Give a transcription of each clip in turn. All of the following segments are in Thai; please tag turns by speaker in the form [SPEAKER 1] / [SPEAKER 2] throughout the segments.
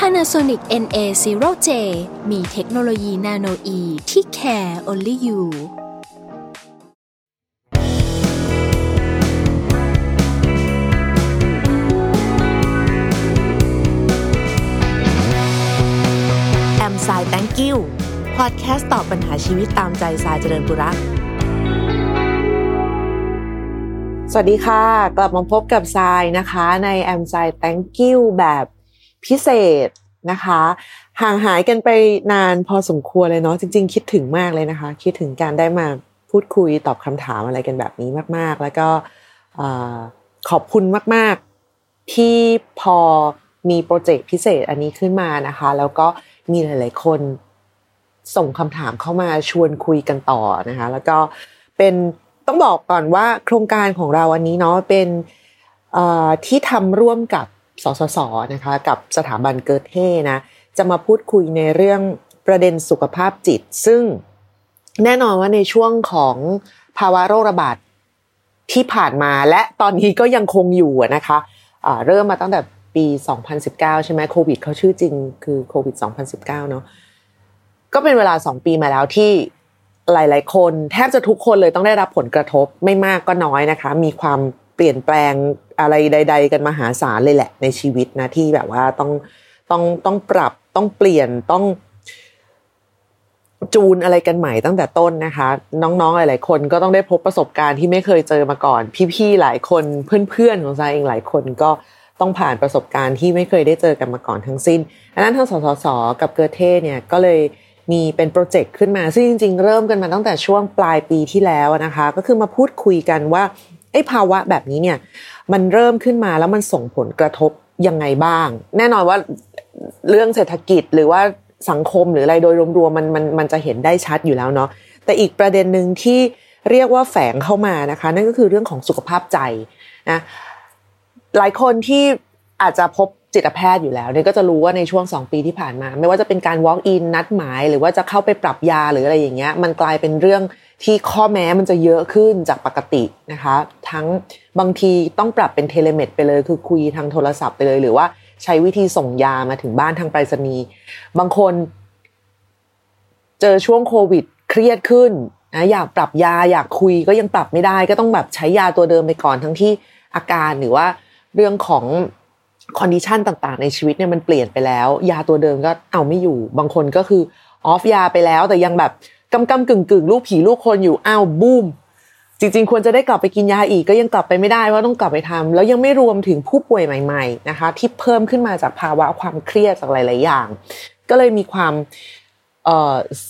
[SPEAKER 1] Panasonic NA0J มีเทคโนโลยีนาโนอีที่ care only you
[SPEAKER 2] แอมสาย thank you พอดแคสต์ตอบปัญหาชีวิตตามใจสายเจริญบุรักสวัสดีค่ะ กลับมาพบกับทรายนะคะ ในแอมสาย thank you แบบ พิเศษนะคะ ห่างหายกันไปนานพอสมควรเลยเนาะจริง ๆ คิดถึงมากเลยนะคะ คิดถึงการได้มาพูดคุยตอบคำถามอะไรกันแบบนี้มาก ๆ แล้วก็ขอบคุณมาก ๆ ที่พอมีโปรเจกต์พิเศษอันนี้ขึ้นมานะคะ แล้วก็มีหลาย ๆ คนส่งคำถามเข้ามาชวนคุยกันต่อนะคะ แล้วก็เป็นต้องบอกก่อนว่าโครงการของเราอันนี้เนาะเป็นที่ทำร่วมกับ สสสนะคะกับสถาบันเกิดเท่นะจะมาพูดคุยในเรื่องประเด็นสุขภาพจิต ซึ่งแน่นอนว่าในช่วงของภาวะโรคระบาดที่ผ่านมาและตอนนี้ก็ยังคงอยู่นะคะะเริ่มมาตั้งแต่ปี 2019 ใช่ไหมโควิดเขาชื่อจริงคือโควิด 2019 เนาะก็เป็นเวลา 2 ปีมาแล้วที่หลาย ๆ คน แทบจะทุกคนเลยต้องได้รับผลกระทบไม่มากก็น้อยนะคะ มีความ เปลี่ยนแปลงอะไรใด ๆ กันมหาศาลเลยแหละ ในชีวิตนะที่แบบว่าต้องต้องต้องปรับต้องเปลี่ยนต้อง จูนอะไรกันใหม่ตั้งแต่ต้นนะคะ น้องๆหลายๆคนก็ต้องได้พบประสบการณ์ที่ไม่เคยเจอมาก่อน พี่ๆหลายคนเพื่อนๆของซายเองหลายคนก็ต้องผ่านประสบการณ์ที่ไม่เคยได้เจอกันมาก่อนทั้งสิ้นอันนั้นทางสสสกับเกอเท่เนี่ยก็เลยมีเป็นโปรเจกต์ขึ้นมา ซึ่งจริง ๆ เริ่มกันมาตั้งแต่ช่วงปลายปีที่แล้วนะคะ ก็คือมาพูดคุยกันว่า อ้ภาวะแบบนี้เนี่ย มันเริ่มขึ้นมาแล้วมันส่งผลกระทบยังไงบ้าง แน่นอนว่าเรื่องเศรษฐกิจหรือว่าสังคมหรืออะไรโดยรวมๆมันมันมันจะเห็นได้ชัดอยู่แล้วเนาะแต่อีกประเด็นหนึ่งที่เรียกว่าแฝงเข้ามานะคะ นั่นก็คือเรื่องของสุขภาพใจนะหลายคนที่อาจจะพบจิตแพทย์อยู่แล้วเนี่ยก็จะรู้ว่าในช่วง 2 ปีที่ผ่านมา ไม่ว่าจะเป็นการ walk in นัดหมาย หรือว่าจะเข้าไปปรับยาหรืออะไรอย่างเงี้ยมันกลายเป็นเรื่อง ที่ข้อแม้มันจะเยอะขึ้นจากปกตินะคะ ทั้งบางทีต้องปรับเป็นเทเลเมดไปเลย คือคุยทางโทรศัพท์ไปเลย หรือว่าใช้วิธีส่งยามาถึงบ้านทางไปรษณีย์บางคน เจอช่วงโควิดเครียดขึ้นนะอยากปรับยาอยากคุยก็ยังปรับไม่ได้ ก็ต้องแบบใช้ยาตัวเดิมไปก่อนทั้งที่อาการหรือว่าเรื่องของ condition ต่างๆ ในชีวิตเนี่ยมันเปลี่ยนไปแล้ว ยาตัวเดิมก็เอาไม่อยู่ บางคนก็คือ off ยาไปแล้วแต่ยังแบบ กำกำกึ่งกึ่งลูกผีลูกคนอยู่อ้าวบูมจริงๆ ควรจะได้กลับไปกินยาอีกก็ยังกลับไปไม่ได้ว่าต้องกลับไปทำแล้วยังไม่รวมถึงผู้ป่วยใหม่ ๆ นะคะ ที่เพิ่มขึ้นมาจากภาวะความเครียดจากหลาย ๆ อย่าง ก็เลยมีความ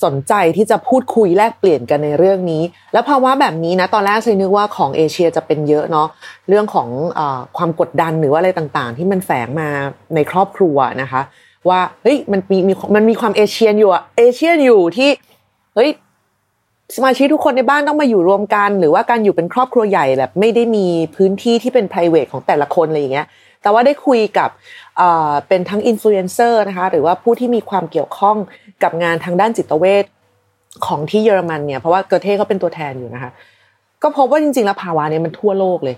[SPEAKER 2] สนใจที่จะพูดคุยแลกเปลี่ยนกันในเรื่องนี้ แล้วภาวะแบบนี้นะตอนแรกเคยนึกว่าของเอเชียจะเป็นเยอะเนาะเรื่องของอความกดดันหรือว่าอะไรต่างๆ ที่มันแฝงมาในครอบครัวนะคะ ว่าเฮ้ยมันมีมีมันมีความเอเชียนอยู่อะเอเชียนอยู่ที่ เฮ้ยสมาชิกทุกคนในบ้านต้องมาอยู่รวมกัน หรือว่าการอยู่เป็นครอบครัวใหญ่แบบไม่ได้มีพื้นที่ที่เป็น p r i v a t ของแต่ละคนอะไรอย่างเงี้ย แต่ว่าได้คุยกับเป็นทั้งอินฟลูเอนเซอร์นะคะหรือว่าผู้ที่มีความเกี่ยวข้องกับงานทางด้านจิตเวชของที่เยอรมันเนี่ยเพราะว่าเกอเธ่เขาเป็นตัวแทนอยู่นะคะก็พบว่าจริงๆแล้วภาวะนี้มันทั่วโลกเลย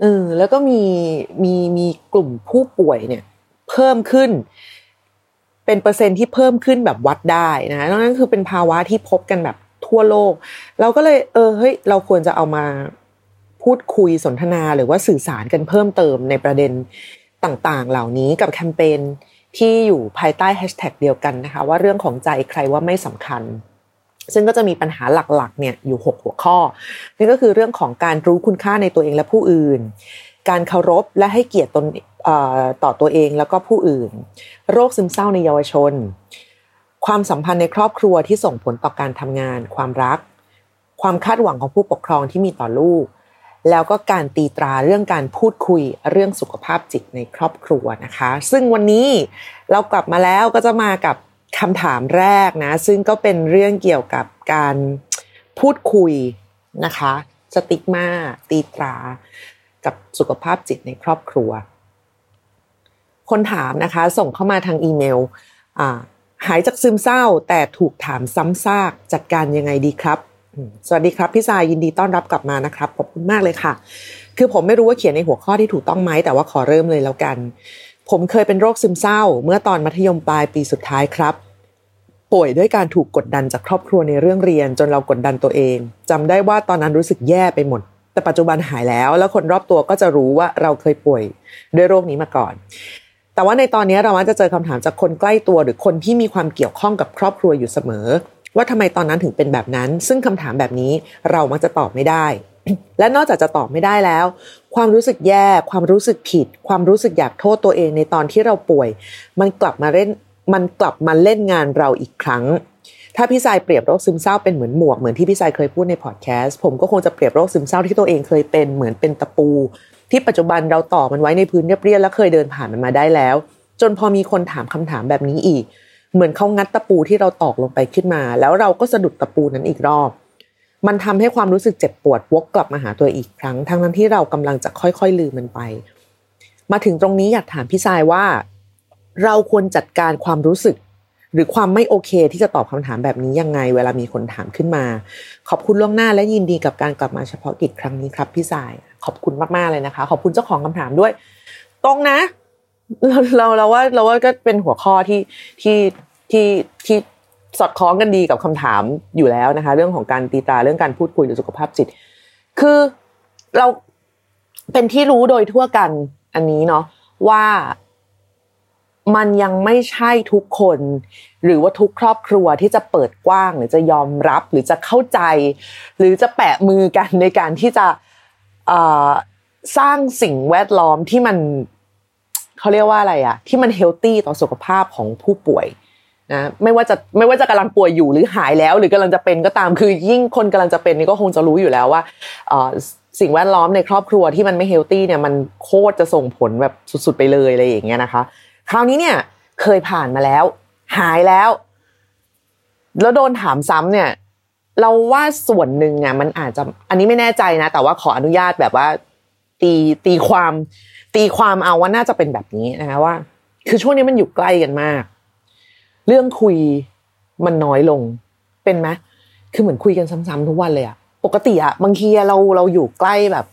[SPEAKER 2] เออแล้วก็มีมีมีกลุ่มผู้ป่วยเนี่ย เพิ่มขึ้น เป็นเปอร์เซ็นที่เพิ่มขึ้นแบบวัดได้นะนั่นคือเป็นภาวะที่พบกันแบบทั่วโลก เราก็เลยเออเฮ้ยเราควรจะเอามาพูดคุยสนทนาหรือว่าสื่อสารกันเพิ่มเติมในประเด็นต่างๆ เหล่านี้กับแคมเปญที่อยู่ภายใต้แฮชแท็กเดียวกันนะคะว่าเรื่องของใจใครว่าไม่สำคัญ ซึ่งก็จะมีปัญหาหลักๆเนี่ยอยู่ 6 หัวข้อนี่ก็คือเรื่องของการรู้คุณค่าในตัวเองและผู้อื่น การเคารพและให้เกียรติตน ต่อตัวเองแล้วก็ผู้อื่น โรคซึมเศร้าในเยาวชน ความสัมพันธ์ในครอบครัวที่ส่งผลต่อการทำงาน ความรัก ความคาดหวังของผู้ปกครองที่มีต่อลูก แล้วก็การตีตราเรื่องการพูดคุยเรื่องสุขภาพจิตในครอบครัวนะคะ ซึ่งวันนี้เรากลับมาแล้วก็จะมากับคำถามแรกนะ ซึ่งก็เป็นเรื่องเกี่ยวกับการพูดคุยนะคะสติกมาตีตรา กับสุขภาพจิตในครอบครัว คนถามนะคะ ส่งเข้ามาทางอีเมลหายจากซึมเศร้าแต่ถูกถามซ้ำซากจัดการยังไงดีครับ สวัสดีครับพี่สายยินดีต้อนรับกลับมานะครับขอบคุณมากเลยค่ะ คือผมไม่รู้ว่าเขียนในหัวข้อที่ถูกต้องไหมแต่ว่าขอเริ่มเลยแล้วกัน ผมเคยเป็นโรคซึมเศร้า เมื่อตอนมัธยมปลายปีสุดท้ายครับป่วยด้วยการถูกกดดันจากครอบครัวในเรื่องเรียน จนเรากดดันตัวเองจำได้ว่าตอนนั้นรู้สึกแย่ไปหมด แต่ปัจจุบันหายแล้ว แล้วคนรอบตัวก็จะรู้ว่าเราเคยป่วยด้วยโรคนี้มาก่อน แต่ว่าในตอนนี้เรามักจะเจอคำถามจากคนใกล้ตัวหรือคนที่มีความเกี่ยวข้องกับครอบครัวอยู่เสมอ ว่าทำไมตอนนั้นถึงเป็นแบบนั้น ซึ่งคำถามแบบนี้เรามักจะตอบไม่ได้ และนอกจากจะตอบไม่ได้แล้ว ความรู้สึกแย่ ความรู้สึกผิด ความรู้สึกอยากโทษตัวเองในตอนที่เราป่วย มันกลับมาเล่นมันกลับมาเล่นงานเราอีกครั้งถ้าพี่สายเปรียบโรคซึมเศร้าเป็นเหมือนหมวกเหมือนที่พี่สายเคยพูดในพอดแคสต์ผมก็คงจะเปรียบโรคซึมเศร้าที่ตัวเองเคยเป็นเหมือนเป็นตะปู ที่ปัจจุบันเราต่อมันไว้ในพื้นเรียบๆแล้วเคยเดินผ่านมันมาได้แล้ว จนพอมีคนถามคำถามแบบนี้อีก เหมือนเขางัดตะปูที่เราตอกลงไปขึ้นมา แล้วเราก็สะดุดตะปูนั้นอีกรอบ มันทำให้ความรู้สึกเจ็บปวดวกกลับมาหาตัวอีกครั้ง ทั้งนั้นที่เรากำลังจะค่อยๆลืมมันไป มาถึงตรงนี้อยากถามพี่ชายว่า เราควรจัดการความรู้สึกหรือความไม่โอเคที่จะตอบคำถามแบบนี้ยังไง เวลามีคนถามขึ้นมา ขอบคุณล่วงหน้าและยินดีกับการกลับมาเฉพาะกิจครั้งนี้ครับพี่สาย ขอบคุณมากๆเลยนะคะ ขอบคุณเจ้าของคำถามด้วย ตรงนะ เราเราเราว่าเราว่าก็เป็นหัวข้อที่ที่ที่ที่สอดคล้องกันดีกับคำถามอยู่แล้วนะคะ เรื่องของการตีตาเรื่องการพูดคุยหรือสุขภาพจิต คือเราเป็นที่รู้โดยทั่วกันอันนี้เนาะว่ามันยังไม่ใช่ทุกคน หรือว่าทุกครอบครัวที่จะเปิดกว้าง หรือจะยอมรับหรือจะเข้าใจ หรือจะแปะมือกันในการที่จะ สร้างสิ่งแวดล้อมที่มันเขาเรียกว่าอะไรอะที่มัน healthy ต่อสุขภาพของผู้ป่วยนะไม่ว่าจะไม่ว่าจะกำลังป่วยอยู่หรือหายแล้ว หรือกำลังจะเป็นก็ตามคือยิ่งคนกำลังจะเป็นนี่ก็คงจะรู้อยู่แล้วว่าสิ่งแวดล้อมในครอบครัวที่มันไม่ healthy เนี่ยมันโคตรจะส่งผลแบบสุดๆไปเลยอะไรอย่างเงี้ยนะคะ คราวนี้เนี่ยเคยผ่านมาแล้ว หายแล้ว แล้วโดนถามซ้ำเนี่ย เราว่าส่วนหนึ่งอะมันอาจจะอันนี้ไม่แน่ใจนะ แต่ว่าขออนุญาตแบบว่า ตีตีความ ตีความเอาว่าน่าจะเป็นแบบนี้นะคะว่า คือช่วงนี้มันอยู่ใกล้กันมาก เรื่องคุยมันน้อยลงเป็นไหมคือเหมือนคุยกันซ้ำๆทุกวันเลยอะปกติอะบางทีเราเราอยู่ใกล้แบบ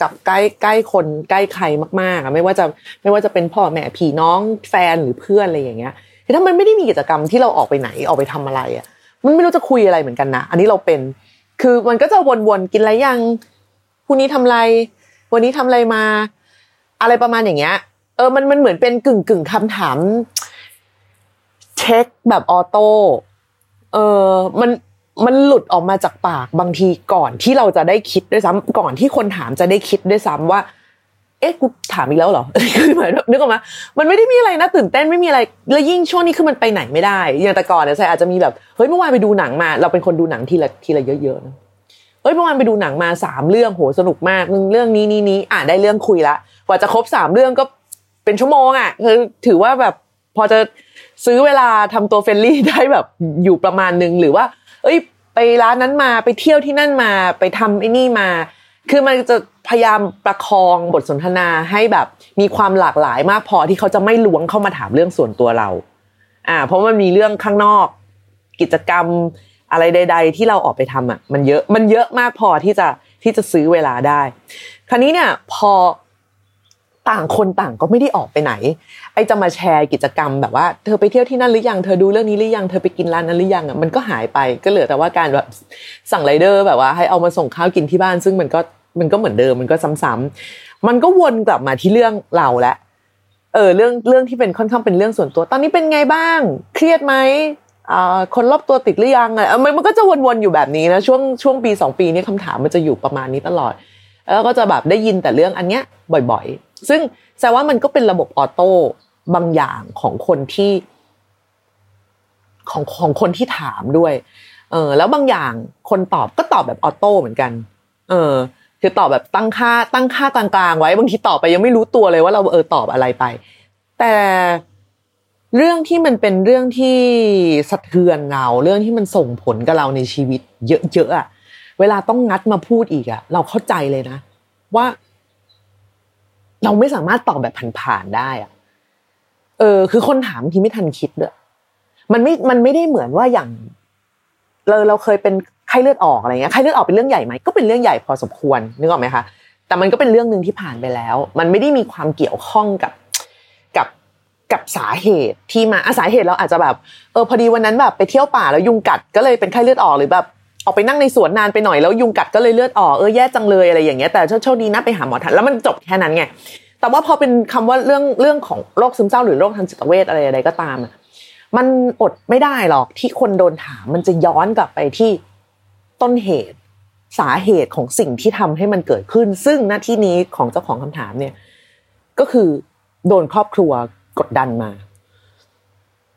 [SPEAKER 2] กับใกล้ใกล้คนใกล้ใครมากๆอะไม่ว่าจะไม่ว่าจะเป็นพ่อแม่พี่น้องแฟนหรือเพื่อนอะไรอย่างเงี้ยถ้ามันไม่ได้มีกิจกรรมที่เราออกไปไหนออกไปทำอะไรอะ มันไม่รู้จะคุยอะไรเหมือนกันนะอันนี้เราเป็น คือมันก็จะวนๆกินอะไรยังพรุ่งนี้ทำอะไร วันนี้ทำอะไรมา อะไรประมาณอย่างเงี้ย เออมันมันเหมือนเป็นกึ่งกึ่งคำถาม เช็คแบบออโต้เออมันมันหลุดออกมาจากปากบางทีก่อนที่เราจะได้คิดด้วยซ้ำก่อนที่คนถามจะได้คิดด้วยซ้ำว่า เอ๊ะกูถามอีกแล้วเหรอคือหมายนึกออกมามันไม่ได้มีอะไรนะตื่นเต้นไม่มีอะไรแล้วยิ่งช่วงนี้คือมันไปไหนไม่ได้อย่างแต่ก่อนเนี่ยใช่อาจจะมีแบบเฮ้ยเมื่อวานไปดูหนังมา เราเป็นคนดูหนังทีละทีละเยอะๆนะเฮ้ยเมื่อวานไปดูหนังมาสามเรื่องโหสนุกมากเรื่องนี้นี้นี้อ่านได้เรื่องคุยละกว่าจะครบสามเรื่องก็เป็นชั่วโมงอะคือถือว่าแบบพอจะซื้อเวลาทำตัว friendly ได้แบบอยู่ประมาณนึงหรือว่า เอ้ย ไปร้านนั้นมาไปเที่ยวที่นั่นมาไปทำไอ้นี่มา คือมันจะพยายามประคองบทสนทนาให้แบบมีความหลากหลายมากพอที่เขาจะไม่ล้วงเข้ามาถามเรื่องส่วนตัวเรา อ่า เพราะมันมีเรื่องข้างนอก กิจกรรมอะไรใด ๆ ที่เราออกไปทำอะ มันเยอะมันเยอะมากพอที่จะที่จะซื้อเวลาได้ คราวนี้เนี่ยพอ ต่างคนต่างก็ไม่ได้ออกไปไหน ไอจะมาแชร์กิจกรรมแบบว่าเธอไปเที่ยวที่นั่นหรือยังเธอดูเรื่องนี้หรือยังเธอไปกินร้านนั้นหรือยังอะมันก็หายไปก็เหลือแต่ว่าการแบบสั่งไรเดอร์แบบว่า ให้เอามาส่งข้าวกินที่บ้าน ซึ่งมันก็มันก็เหมือนเดิมมันก็ซ้ำๆมันก็วนกลับมาที่เรื่องเราและ เออเรื่องเรื่องที่เป็นค่อนข้างเป็นเรื่องส่วนตัว ตอนนี้เป็นไงบ้าง เครียดไหมอ่าคนรอบตัวติดหรือยังอะมันมันก็จะวนๆอยู่แบบนี้นะช่วงช่วงปีสองปีนี้คำถามมันจะอยู่ประมาณนี้ตลอด แล้วก็จะแบบได้ยินแต่เรื่องอันเนี้ยบ่อยๆ ซึ่งแสดงว่ามันก็เป็นระบบ auto บางอย่างของคนที่ของของคนที่ถามด้วย เออ แล้วบางอย่างคนตอบก็ตอบแบบ auto เหมือนกัน เออ คือตอบแบบตั้งค่าตั้งค่ากลางๆไว้ บางทีตอบไปยังไม่รู้ตัวเลยว่าเราเออตอบอะไรไป แต่เรื่องที่มันเป็นเรื่องที่สะเทือนเรา เรื่องที่มันส่งผลกับเราในชีวิต เยอะๆอะ เวลาต้องงัดมาพูดอีกอะเราเข้าใจเลยนะ ว่า เราไม่สามารถตอบแบบผ่านๆได้อะเออ คือคนถามที่ไม่ทันคิดด้วยมันไม่มันไม่ได้เหมือนว่าอย่าง เราเราเคยเป็นไข้เลือดออกอะไรเงี้ยไข้เลือดออกเป็นเรื่องใหญ่ไหมก็เป็นเรื่องใหญ่พอสมควรนึกออกไหมคะแต่มันก็เป็นเรื่องหนึ่งที่ผ่านไปแล้ว มันไม่ได้มีความเกี่ยวข้องกับกับกับสาเหตุที่มาสาเหตุเราอาจจะแบบ เออพอดีวันนั้นแบบไปเที่ยวป่าแล้วยุงกัดก็เลยเป็นไข้เลือดออกหรือแบบ ออกไปนั่งในสวนนานไปหน่อยแล้วยุงกัดก็เลยเลือดออกเออแย่จังเลยอะไรอย่างเงี้ยแต่โชคดีนะไปหาหมอทันแล้วมันจบแค่นั้นไงแต่ว่าพอเป็นคำว่าเรื่องเรื่องของโรคซึมเศร้าหรือโรคทางจิตเวชอะไรอะไรก็ตามมันอดไม่ได้หรอกที่คนโดนถามมันจะย้อนกลับไปที่ต้นเหตุสาเหตุของสิ่งที่ทำให้มันเกิดขึ้น ซึ่งหน้าที่นี้ของเจ้าของคำถามเนี่ย ก็คือโดนครอบครัวกดดันมา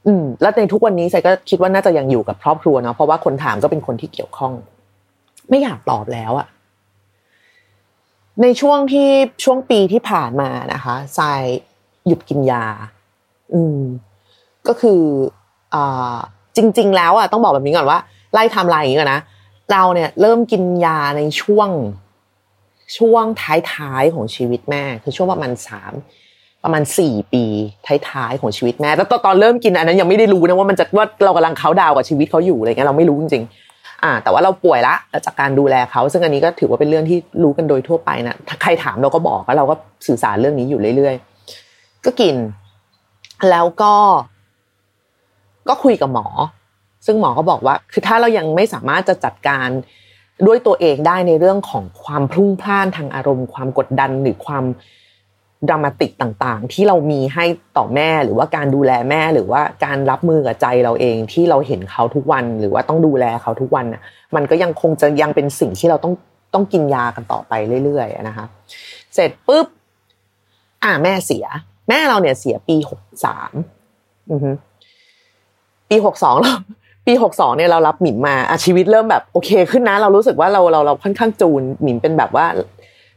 [SPEAKER 2] อืมแล้วในทุกวันนี้ใส่ก็คิดว่าน่าจะยังอยู่กับครอบครัวเนาะเพราะว่าคนถามก็เป็นคนที่เกี่ยวข้อง ไม่อยากตอบแล้วอะในช่วงที่ช่วงปีที่ผ่านมานะคะทรายหยุดกินยา อืม ก็คืออ่าจริง ๆ แล้วอะต้องบอกแบบนี้ก่อนว่าไล่ทำลายอย่างนี้ก่อนนะเราเนี่ย เริ่มกินยาในช่วงช่วงท้ายๆของชีวิตแม่ คือช่วงประมาณสาม ประมาณสี่ปีท้ายๆของชีวิตแม่แล้วตอนเริ่มกินอันนั้นยังไม่ได้รู้นะว่ามันจะว่าเรากำลังเขาดาวกับชีวิตเขาอยู่อะไรเงี้ยเราไม่รู้จริงๆอ่า แต่ว่าเราป่วยละจากการดูแลเขาซึ่งอันนี้ก็ถือว่าเป็นเรื่องที่รู้กันโดยทั่วไปนะถ้าใครถามเราก็บอกแล้วเราก็สื่อสารเรื่องนี้อยู่เรื่อยๆก็กิน แล้วก็ ก็คุยกับหมอ ซึ่งหมอก็บอกว่า คือถ้าเรายังไม่สามารถจะจัดการด้วยตัวเองได้ในเรื่องของความพลุ่งพล่านทางอารมณ์ ความกดดันหรือความ ดรามาติกต่างๆ ที่เรามีให้ต่อแม่หรือว่าการดูแลแม่หรือว่าการรับมือกับใจเราเองที่เราเห็นเขาทุกวัน หรือว่าต้องดูแลเขาทุกวันมันก็ยังคงจะยังเป็นสิ่งที่เราต้องต้องกินยากันต่อไปเรื่อยๆนะคะเสร็จปุ๊บอ่าแม่เสีย แม่เราเนี่ยเสียปีหกสามปีหกสองเราปีหกสองเนี่ยเรารับหมิมมาอาชีวิตเริ่มแบบโอเคขึ้นนะ เรารู้สึกว่าเราเราเราค่อนข้างจูนหมิมเป็นแบบว่า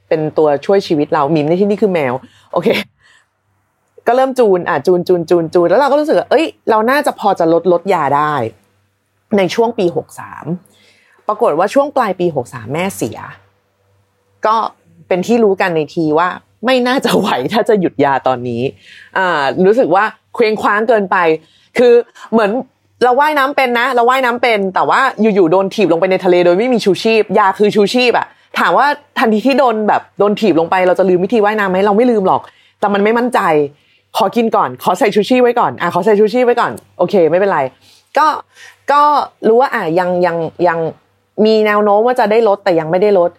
[SPEAKER 2] เป็นตัวช่วยชีวิตเราหมิมในที่นี่คือแมว โอเค ก็เริ่มจูนอะจูนจูนจูนจูนแล้วเราก็รู้สึกว่าเอ้ย เราน่าจะพอจะลดลดยาได้ ในช่วงปีหกสามปรากฏว่าช่วงปลายปีหกสามแม่เสีย ก็เป็นที่รู้กันในทีว่าไม่น่าจะไหวถ้าจะหยุดยาตอนนี้ อ่า รู้สึกว่าเคว้งคว้างเกินไป คือเหมือนเราว่ายน้ำเป็นนะ เราว่ายน้ำเป็น แต่ว่าอยู่ๆโดนถีบลงไปในทะเลโดยไม่มีชูชีพ ยาคือชูชีพอะ ถามว่าทันทีที่โดนแบบโดนถีบลงไปเราจะลืมวิธีว่ายน้ำไหมเราไม่ลืมหรอก แต่มันไม่มั่นใจ ขอกินก่อน ขอใส่ชูชีพไว้ก่อนอะขอใส่ชูชีพไว้ก่อนโอเค ไม่เป็นไร ก็ก็รู้ว่าอะยังยังยังมีแนวโน้มว่าจะได้ลดแต่ยังไม่ได้ลด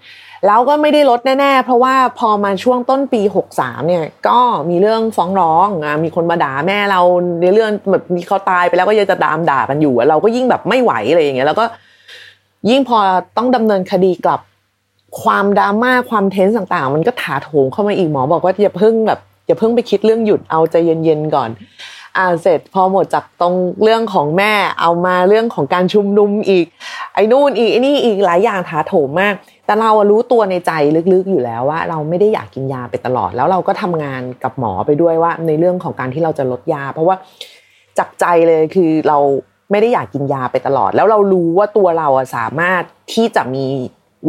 [SPEAKER 2] แล้วก็ไม่ได้ลดแน่ๆ เพราะว่าพอมาช่วงต้นปี 63 เนี่ย ก็มีเรื่องฟ้องร้องอะมีคนมาด่าแม่เราในเรื่องแบบมีเขาตายไปแล้วก็ยังจะดามด่ากันอยู่เราก็ยิ่งแบบไม่ไหวอะไรอย่างเงี้ยแล้วก็ยิ่งพอต้องดำเนินคดีกลับ ความดราม่าความเทนส์ต่างๆ มันก็ถาโถมเข้ามาอีกหมอบอกว่าอย่าเพิ่งแบบอย่าเพิ่งไปคิดเรื่องหยุดเอาใจเย็นๆก่อนอ่าเสร็จพอหมดจากตรงเรื่องของแม่เอามาเรื่องของการชุมนุมอีก ไอ้นู่นอีกไอ้นี่อีกหลายอย่างถาโถมมาก แต่เรารู้ตัวในใจลึกๆอยู่แล้วว่า เราไม่ได้อยากกินยาไปตลอด แล้วเราก็ทำงานกับหมอไปด้วยว่า ในเรื่องของการที่เราจะลดยา เพราะว่าจักใจเลยคือเราไม่ได้อยากกินยาไปตลอด แล้วเรารู้ว่าตัวเราสามารถที่จะมี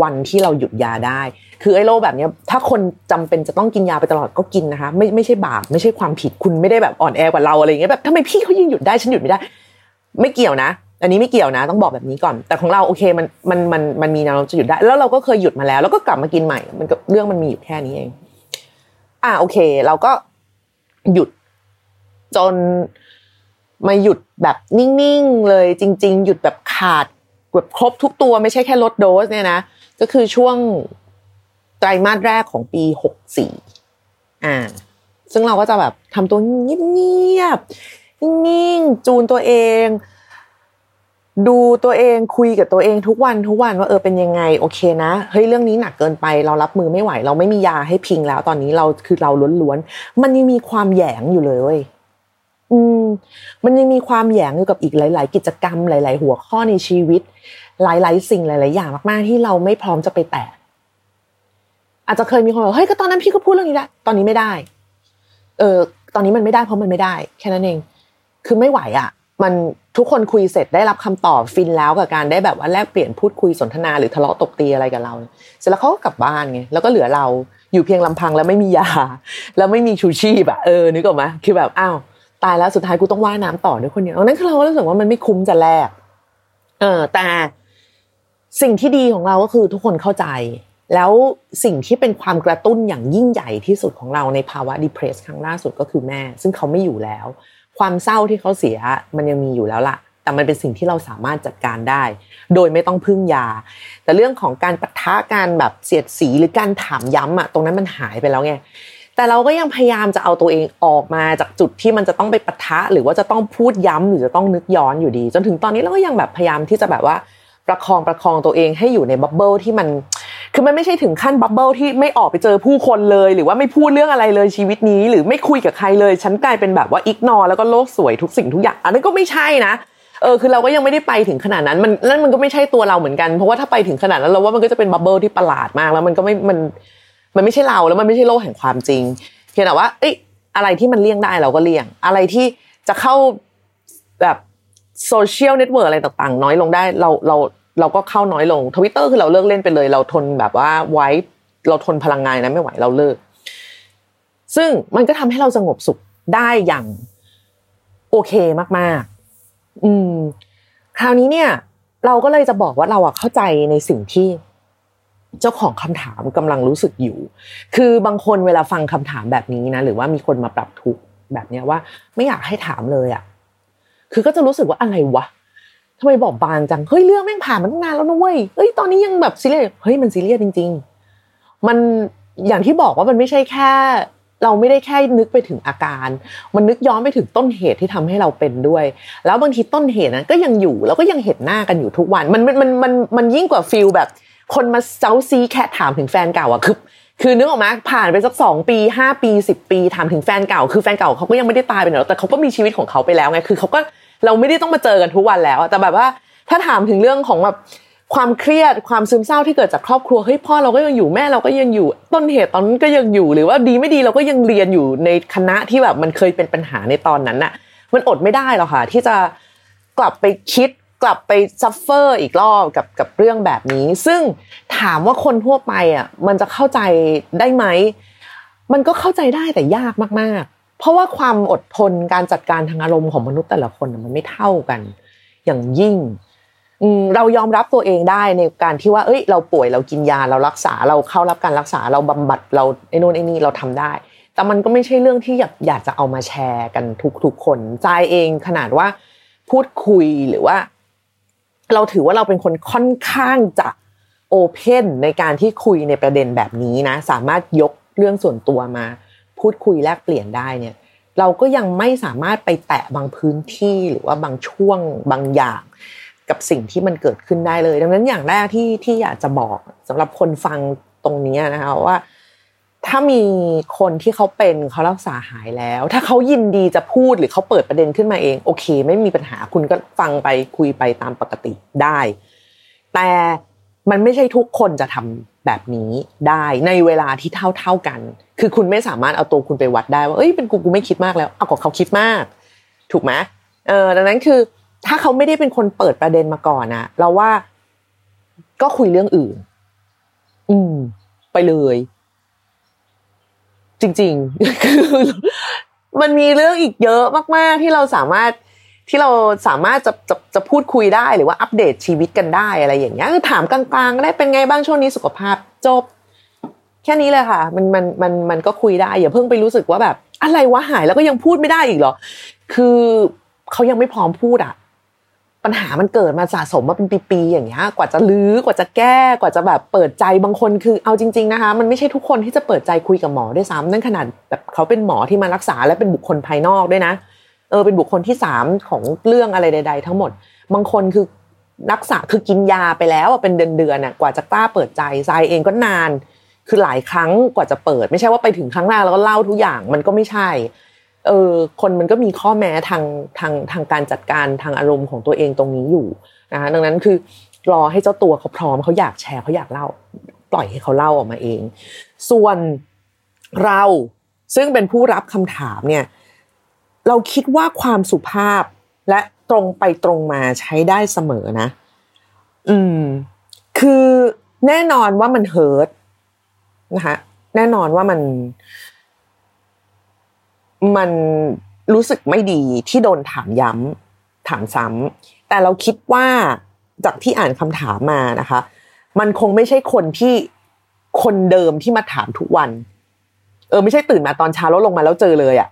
[SPEAKER 2] วันที่เราหยุดยาได้ คือไอ้โรคแบบนี้ถ้าคนจำเป็นจะต้องกินยาไปตลอดก็กินนะคะ ไม่ไม่ใช่บาปไม่ใช่ความผิดคุณไม่ได้แบบอ่อนแอกว่าเราอะไรเงี้ยแบบทำไมพี่เขายิ่งหยุดได้ฉันหยุดไม่ได้ ไม่เกี่ยวนะ อันนี้ไม่เกี่ยวนะ ต้องบอกแบบนี้ก่อน แต่ของเราโอเคมันมันมันมันมีแนวโน้มจะหยุดได้ แล้วเราก็เคยหยุดมาแล้ว แล้วก็กลับมากินใหม่ มันก็เรื่องมันมีอยู่แค่นี้เอง อ่าโอเค เราก็หยุดจนมาหยุดแบบนิ่งๆเลยจริง ๆ หยุดแบบขาดแบบครบทุกตัวไม่ใช่แค่ลดโดสเนี่ยนะ ก็คือช่วงไตรมาสแรกของปีหกสี่อ่า ซึ่งเราก็จะแบบทำตัวเงียบๆนิ่งๆจูนตัวเอง ดูตัวเองคุยกับตัวเองทุกวันทุกวันว่าเออเป็นยังไงโอเคนะเฮ้ยเรื่องนี้หนักเกินไป เรารับมือไม่ไหว เราไม่มียาให้พิงแล้ว ตอนนี้เราคือเราล้วนๆมันยังมีความแยงอยู่เลยเว้ยอืมมันยังมีความแยงอยู่กับอีกหลาย ๆ กิจกรรมหลาย ๆ หัวข้อในชีวิต หลาย ๆ สิ่งหลาย ๆ อย่างมาก ๆ ที่เราไม่พร้อมจะไปแตะอาจจะเคยมีคนบอกเฮ้ยก็ตอนนั้นพี่ก็พูดเรื่องนี้แหละตอนนี้ไม่ได้ เออ ตอนนี้มันไม่ได้เพราะมันไม่ได้ แค่นั้นเอง คือไม่ไหวอะ มันทุกคนคุยเสร็จได้รับคำตอบฟินแล้วกับการได้แบบว่าแลกเปลี่ยนพูดคุยสนทนาหรือทะเลาะตบตีอะไรกับเรา เสร็จแล้วเขาก็กลับบ้านไงแล้วก็เหลือเราอยู่เพียงลำพังแล้วไม่มียา แล้วไม่มีชูชีพอะเออนึกออกไหมคือแบบอ้าวตายแล้วสุดท้ายกูต้องว่ายน้ำต่อด้วยคนเดียวนั้นคือเรารู้สึกว่ามันไม่คุ้มจะแลกเออแต่ สิ่งที่ดีของเราก็คือทุกคนเข้าใจ แล้วสิ่งที่เป็นความกระตุ้นอย่างยิ่งใหญ่ที่สุดของเราในภาวะ depress ครั้งล่าสุดก็คือแม่ ซึ่งเขาไม่อยู่แล้ว ความเศร้าที่เขาเสียมันยังมีอยู่แล้วล่ะแต่มันเป็นสิ่งที่เราสามารถจัดการได้ โดยไม่ต้องพึ่งยา แต่เรื่องของการปะทะการแบบเสียดสีหรือการถามย้ำอะตรงนั้นมันหายไปแล้วไงแต่เราก็ยังพยายามจะเอาตัวเองออกมาจากจุดที่มันจะต้องไปปะทะ หรือว่าจะต้องพูดย้ำหรือจะต้องนึกย้อนอยู่ดี จนถึงตอนนี้เราก็ยังแบบพยายามที่จะแบบว่า ประคองประคองตัวเองให้อยู่ใน bubble ที่มัน คือมันไม่ใช่ถึงขั้น bubble ที่ไม่ออกไปเจอผู้คนเลย หรือว่าไม่พูดเรื่องอะไรเลยชีวิตนี้ หรือไม่คุยกับใครเลย ฉันกลายเป็นแบบว่า ignore แล้วก็โลกสวยทุกสิ่งทุกอย่าง อันนั้นก็ไม่ใช่นะเออคือเราก็ยังไม่ได้ไปถึงขนาดนั้นมันนั่นมันก็ไม่ใช่ตัวเราเหมือนกันเพราะว่าถ้าไปถึงขนาดนั้นเราว่ามันก็จะเป็น bubble ที่ประหลาดมากแล้วมันก็ไม่มันมันไม่ใช่เราแล้วมันไม่ใช่โลกแห่งความจริง เพียงแต่ว่า เอ้ยอะไรที่มันเลี่ยงได้เราก็เลี่ยง อะไรที่จะเข้าแบบโซเชียลเน็ตเวิร์กอะไรต่างๆ น้อยลงได้เราเรา เราก็เข้าน้อยลงทวิตเตอร์คือเราเลิกเล่นไปเลย เราทนแบบว่าไว้เราทนพลังงานนะไม่ไหวเราเลิก ซึ่งมันก็ทำให้เราสงบสุขได้อย่างโอเคมาก ๆ อืม คราวนี้เนี่ย เราก็เลยจะบอกว่าเราอะเข้าใจในสิ่งที่เจ้าของคำถามกำลังรู้สึกอยู่ คือบางคนเวลาฟังคำถามแบบนี้นะ หรือว่ามีคนมาปรับทุกข์แบบเนี้ยว่า ไม่อยากให้ถามเลยอะคือก็จะรู้สึกว่าอะไรวะ ทำไมบอบบางจังเฮ้ยเรื่องแม่งผ่านมาตั้งนานแล้วนะเว้ยเฮ้ยตอนนี้ยังแบบซีเรียสเฮ้ยมันซีเรียสจริง ๆ มันอย่างที่บอกว่ามันไม่ใช่แค่ เราไม่ได้แค่นึกไปถึงอาการ มันนึกย้อนไปถึงต้นเหตุที่ทำให้เราเป็นด้วย แล้วบางทีต้นเหตุนั้นก็ยังอยู่แล้วก็ยังเห็นหน้ากันอยู่ทุกวัน มันมันมันมันมันยิ่งกว่า feel แบบ คนมาเซ้าซี้แค่ถามถึงแฟนเก่าอะคือคือนึกออกมะผ่านไปสักสองปีห้าปีสิบปีถามถึงแฟนเก่า คือแฟนเก่าเขาก็ยังไม่ได้ตายไปไหนแต่เขาก็มีชีวิตของเขาไปแล้วไงคือเขาก็ เราไม่ได้ต้องมาเจอกันทุกวันแล้ว แต่แบบว่าถ้าถามถึงเรื่องของแบบความเครียดความซึมเศร้าที่เกิดจากครอบครัวเฮ้ยพ่อเราก็ยังอยู่แม่เราก็ยังอยู่ ต้นเหตุตอนนั้นก็ยังอยู่ หรือว่าดีไม่ดีเราก็ยังเรียนอยู่ในคณะที่แบบมันเคยเป็นปัญหาในตอนนั้นน่ะ มันอดไม่ได้หรอกค่ะ ที่จะกลับไปคิดกลับไป suffer อีกรอบกับกับเรื่องแบบนี้ ซึ่งถามว่าคนทั่วไปอะมันจะเข้าใจได้ไหม มันก็เข้าใจได้แต่ยากมากๆ เพราะว่าความอดทนการจัดการทางอารมณ์ของมนุษย์แต่ละคนมันไม่เท่ากัน อย่างยิ่งเรายอมรับตัวเองได้ในการที่ว่า เอ้ย เราป่วยเรากินยาเรารักษาเราเข้ารับการรักษาเราบำบัดเราไอ้นู่นไอ้นี่เราทำได้ แต่มันก็ไม่ใช่เรื่องที่อยากอยากจะเอามาแชร์กันทุกๆคนใจเองขนาดว่าพูดคุยหรือว่า เราถือว่าเราเป็นคนค่อนข้างจะโอเพนในการที่คุยในประเด็นแบบนี้นะ สามารถยกเรื่องส่วนตัวมา พูดคุยแลกเปลี่ยนได้เนี่ยเราก็ยังไม่สามารถไปแตะบางพื้นที่หรือว่าบางช่วงบางอย่าง กับสิ่งที่มันเกิดขึ้นได้เลย ดังนั้นอย่างแรกที่ที่อยากจะบอกสำหรับคนฟังตรงนี้นะคะว่า ถ้ามีคนที่เขาเป็นเขารักษาหายแล้ว ถ้าเขายินดีจะพูดหรือเขาเปิดประเด็นขึ้นมาเอง โอเค ไม่มีปัญหาคุณก็ฟังไปคุยไปตามปกติได้ แต่มันไม่ใช่ทุกคนจะทำแบบนี้ได้ในเวลาที่เท่าเท่ากัน คือคุณไม่สามารถเอาตัวคุณไปวัดได้ว่าเอ้ยเป็นกูกูไม่คิดมากแล้วเอากับเขาคิดมาก ถูกไหมเออดังนั้นคือถ้าเขาไม่ได้เป็นคนเปิดประเด็นมาก่อนนะเราว่าก็คุยเรื่องอื่น อืม ไปเลย จริงๆคือมันมีเรื่องอีกเยอะมาก ๆ ที่เราสามารถที่เราสามารถจะจะจะพูดคุยได้หรือว่าอัปเดตชีวิตกันได้อะไรอย่างเงี้ยคือถามกลางๆได้เป็นไงบ้างช่วงนี้สุขภาพจบ แค่นี้เลยค่ะ มันมันมันมันก็คุยได้ อย่าเพิ่งไปรู้สึกว่าแบบ อะไรวะหายแล้วก็ยังพูดไม่ได้อีกเหรอ คือเขายังไม่พร้อมพูดอะ ปัญหามันเกิดมาสะสมมาเป็นปีๆอย่างเงี้ย กว่าจะลื้อกว่าจะแก้กว่าจะแบบเปิดใจบางคนคือเอาจริง ๆนะคะ มันไม่ใช่ทุกคนที่จะเปิดใจคุยกับหมอด้วยซ้ำนั่นขนาดแบบเขาเป็นหมอที่มารักษาและเป็นบุคคลภายนอกด้วยนะเออเป็นบุคคลที่สามของเรื่องอะไรใด ๆ ทั้งหมด บางคนคือรักษาคือกินยาไปแล้วเป็นเดือนๆน่ะกว่าจะกล้าเปิดใจใจเองก็นาน คือหลายครั้งกว่าจะเปิด ไม่ใช่ว่าไปถึงครั้งแรกแล้วก็เล่าทุกอย่างมันก็ไม่ใช่เออคนมันก็มีข้อแม้ทางทางทางการจัดการทางอารมณ์ของตัวเองตรงนี้อยู่นะคะดังนั้นคือรอให้เจ้าตัวเขาพร้อมเขาอยากแชร์เขาอยากเล่า ปล่อยให้เขาเล่าออกมาเอง ส่วนเราซึ่งเป็นผู้รับคำถามเนี่ยเราคิดว่าความสุภาพและตรงไปตรงมาใช้ได้เสมอนะ อืม คือแน่นอนว่ามันเฮิร์ต นะคะแน่นอนว่ามันมันรู้สึกไม่ดีที่โดนถามย้ำถามซ้ำแต่เราคิดว่าจากที่อ่านคำถามมานะคะ มันคงไม่ใช่คนที่คนเดิมที่มาถามทุกวัน เออ ไม่ใช่ตื่นมาตอนเช้าแล้วลงมาแล้วเจอเลยอะ่ะ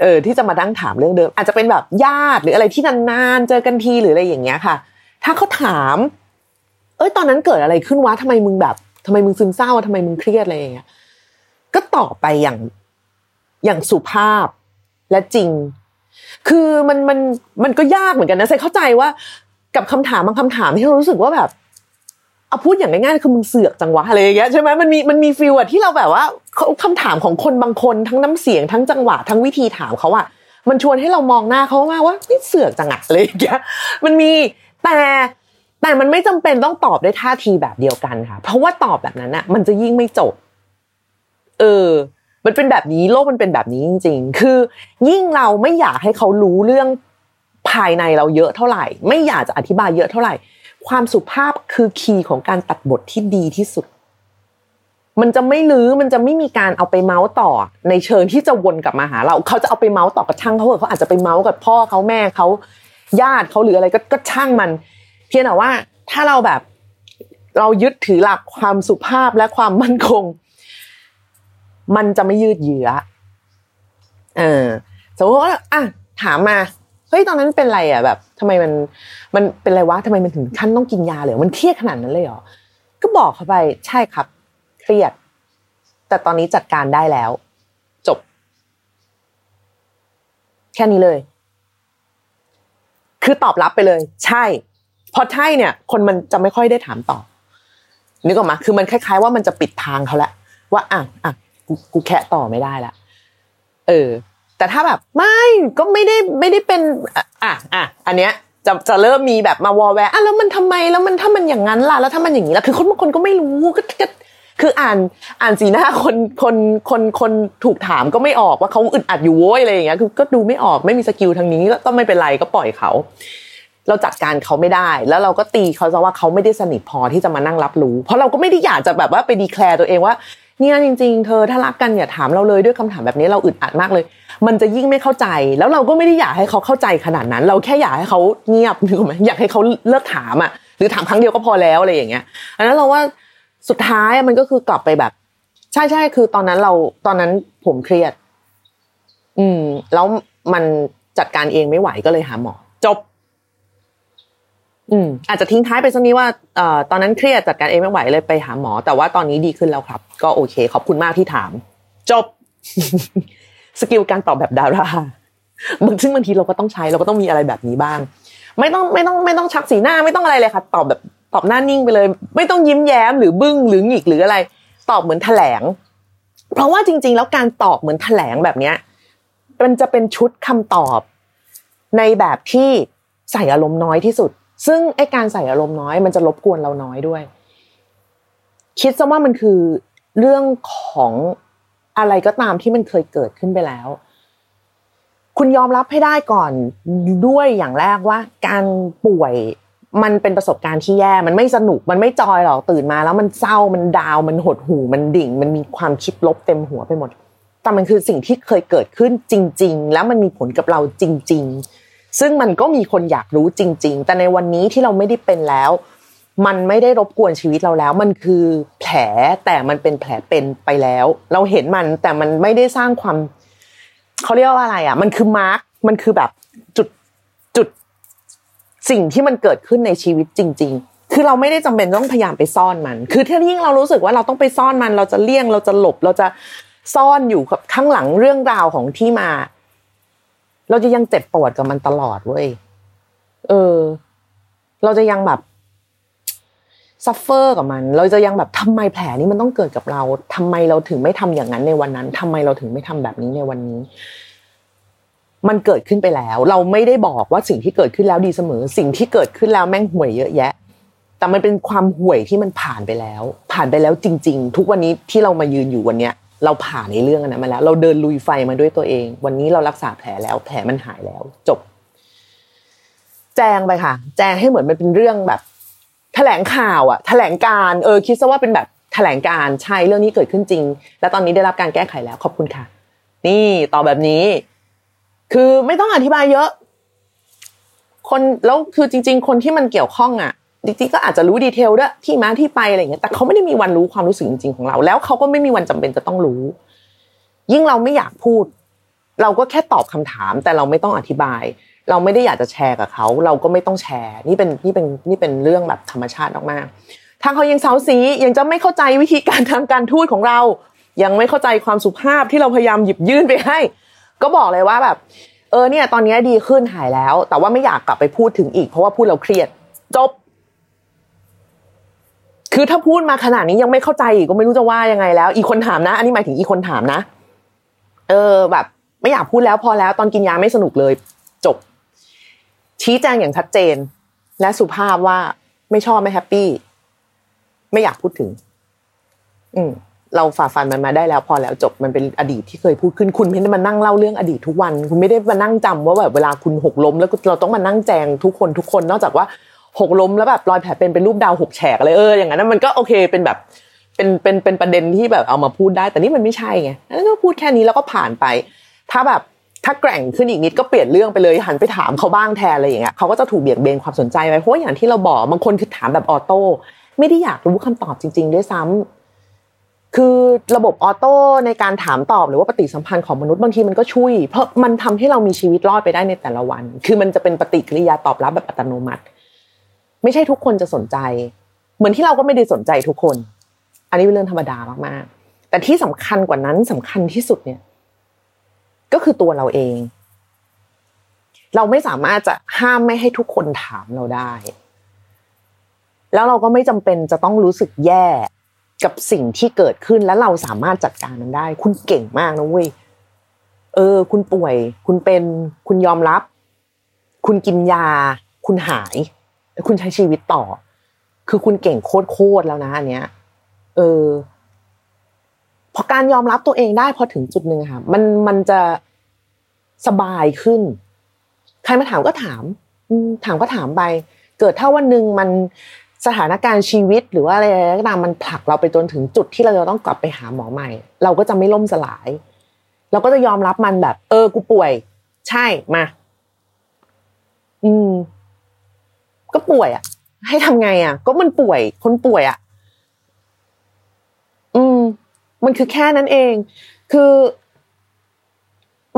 [SPEAKER 2] เออที่จะมาดั้งถามเรื่องเดิม อาจจะเป็นแบบญาติหรืออะไรที่นานๆเจอกันทีหรืออะไรอย่างเงี้ยค่ะ ถ้าเขาถาม เอ้ยตอนนั้นเกิดอะไรขึ้นวะทำไมมึงแบบ ทำไมมึงซึมเศร้าทำไมมึงเครียดอะไรอย่างเงี้ยก็ตอบไปอย่างอย่างสุภาพและจริง คือมันมันมันก็ยากเหมือนกันนะใส่เข้าใจว่า กับคำถามบางคำถามที่เรารู้สึกว่าแบบเอาพูดอย่างง่ายๆคือมึงเสือกจังวะอะไรอย่างเงี้ยใช่ไหมมันมีมันมีฟีลอะที่เราแบบว่าคำถามของคนบางคนทั้งน้ำเสียงทั้งจังหวะทั้งวิธีถามเขาอะมันชวนให้เรามองหน้าเขามากว่านี่เสือกจังอะอะไรอย่างเงี้ยมันมีแต่ แต่มันไม่จำเป็นต้องตอบด้วยท่าทีแบบเดียวกันค่ะ เพราะว่าตอบแบบนั้นอะมันจะยิ่งไม่จบ เออ มันเป็นแบบนี้โลกมันเป็นแบบนี้จริง ๆ คือ ยิ่งเราไม่อยากให้เขารู้เรื่องภายในเราเยอะเท่าไหร่ ไม่อยากจะอธิบายเยอะเท่าไหร่ ความสุภาพคือ key ของการตัดบทที่ดีที่สุด มันจะไม่รื้อมันจะไม่มีการเอาไปเม้าท์ต่อ ในเชิงที่จะวนกลับมาหา เราเขาจะเอาไปเม้าท์ต่อก็ช่างเขาเถอะเขาอาจจะไปเม้าท์กับพ่อเขาแม่เขาญาติเขาหรืออะไรก็ก็ช่างมัน เพียงแต่ว่าถ้าเราแบบเรายึดถือหลักความสุภาพและความมั่นคง มันจะไม่ยืดเยื้อเออสมมติว่าอะถามมาเฮ้ยตอนนั้นเป็นไรอะแบบทำไมมันมันเป็นไรวะทำไมมันถึงขั้นต้องกินยาเลยมันเครียดขนาดนั้นเลยเหรอก็บอกเขาไปใช่ครับเครียด แต่ตอนนี้จัดการได้แล้ว จบ แค่นี้เลย คือตอบรับไปเลย ใช่ พอใช่เนี่ย คนมันจะไม่ค่อยได้ถามต่อนึกออกมะคือมันคล้ายๆ ว่ามันจะปิดทางเขาแล้วว่าอะอะกูกูแคะต่อไม่ได้ละเออ แต่ถ้าแบบไม่ก็ไม่ได้ไม่ได้เป็นอะอะอันเนี้ยจะจะเริ่มมีแบบมาวอแวร์อะแล้วมันทำไมแล้วมันถ้ามันอย่างนั้นล่ะแล้วถ้ามันอย่างนี้ล่ะคือคนบางคนก็ไม่รู้ก็ก็คืออ่านอ่านสีหน้าคนคนคนคนถูกถามก็ไม่ออกว่าเขาอึดอัดอยู่โว้ยอะไรอย่างเงี้ยคือก็ดูไม่ออกไม่มี skill ทางนี้ก็ไม่เป็นไรก็ปล่อยเขา เราจัดการเขาไม่ได้ แล้วเราก็ตีเขาซะว่าเขาไม่ได้สนิทพอที่จะมานั่งรับรู้ เพราะเราก็ไม่ได้อยากจะแบบว่าไปดีแคลร์ตัวเองว่าเนี่ยจริง ๆ เธอถ้ารักกันอย่าถามเราเลยด้วยคำถามแบบนี้เราอึดอัดมากเลย มันจะยิ่งไม่เข้าใจ แล้วเราก็ไม่ได้อยากให้เขาเข้าใจขนาดนั้น เราแค่อยากให้เขาเงียบนึกออกไหมอยากให้เขาเลิกถามอะหรือถามครั้งเดียวก็พอแล้วอะไรอย่างเงี้ยอันนั้นเราว่าสุดท้ายมันก็คือกลับไปแบบ ใช่ใช่คือตอนนั้นเราตอนนั้นผมเครียด อืม แล้วมันจัดการเองไม่ไหวก็เลยหาหมอ อืมอาจจะทิ้งท้ายไปสักนี้ว่าเอ่อตอนนั้นเครียดจัดการเองไม่ไหวเลยไปหาหมอ แต่ว่าตอนนี้ดีขึ้นแล้วครับ ก็โอเค ขอบคุณมากที่ถาม จบ สกิลการตอบแบบดาราบางซึ่งบางทีเราก็ต้องใช้เราก็ต้องมีอะไรแบบนี้บ้าง ไม่ต้องไม่ต้องไม่ต้องชักสีหน้าไม่ต้องอะไรเลยค่ะ ตอบแบบตอบหน้านิ่งไปเลย ไม่ต้องยิ้มแย้มหรือบึ้งหรือหงิกหรืออะไร ตอบเหมือนแถลง เพราะว่าจริง ๆ แล้วการตอบเหมือนแถลงแบบเนี้ยมันจะเป็นชุดคำตอบในแบบที่ใส่อารมณ์น้อยที่สุด ซึ่งไอการใส่อารมณ์น้อยมันจะรบกวนเราน้อยด้วย คิดซะว่ามันคือเรื่องของอะไรก็ตามที่มันเคยเกิดขึ้นไปแล้ว คุณยอมรับให้ได้ก่อนด้วยอย่างแรกว่า การป่วยมันเป็นประสบการณ์ที่แย่ มันไม่สนุก มันไม่จอยหรอก ตื่นมาแล้วมันเศร้า มันดาว มันหดหู่ มันดิ่ง มันมีความคิดลบเต็มหัวไปหมด แต่มันคือสิ่งที่เคยเกิดขึ้นจริง ๆ แล้วมันมีผลกับเราจริง ๆ ซึ่งมันก็มีคนอยากรู้จริง ๆ แต่ในวันนี้ที่เราไม่ได้เป็นแล้ว มันไม่ได้รบกวนชีวิตเราแล้ว มันคือแผลแต่มันเป็นแผลเป็นไปแล้ว เราเห็นมันแต่มันไม่ได้สร้างความเขาเรียกว่าอะไรอะ มันคือมาร์กมันคือแบบจุดจุดสิ่งที่มันเกิดขึ้นในชีวิตจริง ๆคือเราไม่ได้จำเป็นต้องพยายามไปซ่อนมัน คือถ้ายิ่งเรารู้สึกว่าเราต้องไปซ่อนมัน เราจะเลี่ยง เราจะหลบ เราจะซ่อนอยู่กับข้างหลังเรื่องราวของที่มา เราจะยังเจ็บปวดกับมันตลอดเว้ย เออ เราจะยังแบบซัฟเฟอร์กับมัน เราจะยังแบบทำไมแผลนี้มันต้องเกิดกับเราทำไมเราถึงไม่ทำอย่างนั้นในวันนั้นทำไมเราถึงไม่ทำแบบนี้ในวันนี้ มันเกิดขึ้นไปแล้ว เราไม่ได้บอกว่าสิ่งที่เกิดขึ้นแล้วดีเสมอ สิ่งที่เกิดขึ้นแล้วแม่งห่วยเยอะแยะ แต่มันเป็นความห่วยที่มันผ่านไปแล้ว ผ่านไปแล้วจริง ๆ ทุกวันนี้ที่เรามายืนอยู่วันเนี้ย เราผ่านในเรื่องนั้นมาแล้ว เราเดินลุยไฟมาด้วยตัวเอง วันนี้เรารักษาแผลแล้ว แผลมันหายแล้ว จบ แจงไปค่ะ แจงให้เหมือนมันเป็นเรื่องแบบ แถลงข่าวอะแถลงการเออคิดซะว่าเป็นแบบแถลงการใช่เรื่องนี้เกิดขึ้นจริง และตอนนี้ได้รับการแก้ไขแล้วขอบคุณค่ะ นี่ต่อแบบนี้ คือไม่ต้องอธิบายเยอะ คนแล้วคือจริง ๆ คนที่มันเกี่ยวข้องอะ จริงๆก็อาจจะรู้ดีเทลด้วยที่มาที่ไปอะไรอย่างเงี้ยแต่เขาไม่ได้มีวันรู้ความรู้สึกจริงๆของเรา แล้วเขาก็ไม่มีวันจำเป็นจะต้องรู้ ยิ่งเราไม่อยากพูด เราก็แค่ตอบคำถาม แต่เราไม่ต้องอธิบาย เราไม่ได้อยากจะแชร์กับเขา เราก็ไม่ต้องแชร์ นี่เป็นนี่เป็นนี่เป็นเรื่องแบบธรรมชาติมากๆถ้าเขายังเซาซียังจะไม่เข้าใจวิธีการทางการทูตของเรา ยังไม่เข้าใจความสุภาพที่เราพยายามหยิบยื่นไปให้ ก็บอกเลยว่าแบบเออเนี่ยตอนนี้ดีขึ้นหายแล้ว แต่ว่าไม่อยากกลับไปพูดถึงอีก เพราะว่าพูดเราเครียดจบ คือถ้าพูดมาขนาดนี้ยังไม่เข้าใจอีกก็ไม่รู้จะว่ายังไงแล้ว อีกคนถามนะ อันนี้หมายถึงอีกคนถามนะ เออแบบ ไม่อยากพูดแล้วพอแล้ว ตอนกินยาไม่สนุกเลย จบ ชี้แจงอย่างชัดเจน และสุภาพว่าไม่ชอบไม่แฮปปี้ ไม่อยากพูดถึง อืมเราฝ่าฟันมันมาได้แล้วพอแล้วจบมันเป็นอดีตที่เคยพูดขึ้นคุณไม่ได้มานั่งเล่าเรื่องอดีตทุกวัน คุณไม่ได้มานั่งจำว่าแบบเวลาคุณหกล้ม แล้วเราต้องมานั่งแจงทุกคนทุกคน นอกจากว่า หกล้มแล้วแบบรอยแผลเป็นเป็นรูปดาวหกแฉกอะไรเอออย่างนั้นมันก็โอเคเป็นแบบเป็นเป็นเป็นประเด็นที่แบบเอามาพูดได้ แต่นี่มันไม่ใช่ไงแล้วก็พูดแค่นี้แล้วก็ผ่านไป ถ้าแบบถ้าแกร่งขึ้นอีกนิดก็เปลี่ยนเรื่องไปเลยหันไปถามเขาบ้างแทนอะไรอย่างเงี้ยเขาก็จะถูกเบี่ยงเบนความสนใจไปเพราะอย่างที่เราบอกบางคนคือถามแบบ auto ไม่ได้อยากรู้คำตอบจริง ๆ ด้วยซ้ำคือระบบ auto ในการถามตอบหรือว่าปฏิสัมพันธ์ของมนุษย์บางทีมันก็ช่วย เพราะมันทำให้เรามีชีวิตรอดไปได้ในแต่ละวัน คือมันจะเป็นปฏิกิริยาตอบรับแบบอัตโนมัติ ไม่ใช่ทุกคนจะสนใจ เหมือนที่เราก็ไม่ได้สนใจทุกคน อันนี้เป็นเรื่องธรรมดามากๆ แต่ที่สำคัญกว่านั้นสำคัญที่สุดเนี่ย ก็คือตัวเราเอง เราไม่สามารถจะห้ามไม่ให้ทุกคนถามเราได้ แล้วเราก็ไม่จำเป็นจะต้องรู้สึกแย่กับสิ่งที่เกิดขึ้นแล้วเราสามารถจัดการมันได้ คุณเก่งมากนะเว้ยเออ คุณป่วย คุณเป็น คุณยอมรับ คุณกินยา คุณหาย คุณใช้ชีวิตต่อ คือคุณเก่งโคตรๆแล้วนะอันเนี้ย เออ พอการยอมรับตัวเองได้พอถึงจุดหนึ่งค่ะ มันมันจะสบายขึ้น ใครมาถามก็ถามถามก็ถามไป เกิดถ้าวันหนึ่งมันสถานการณ์ชีวิตหรือว่าอะไรก็ตามมันผลักเราไปจนถึงจุดที่เราจะต้องกลับไปหาหมอใหม่ เราก็จะไม่ล่มสลาย เราก็จะยอมรับมันแบบ เออ กูป่วย ใช่มา อืม ก็ป่วยอะ ให้ทำไงอะ ก็มันป่วย คนป่วยอะ อืม มันคือแค่นั้นเอง คือ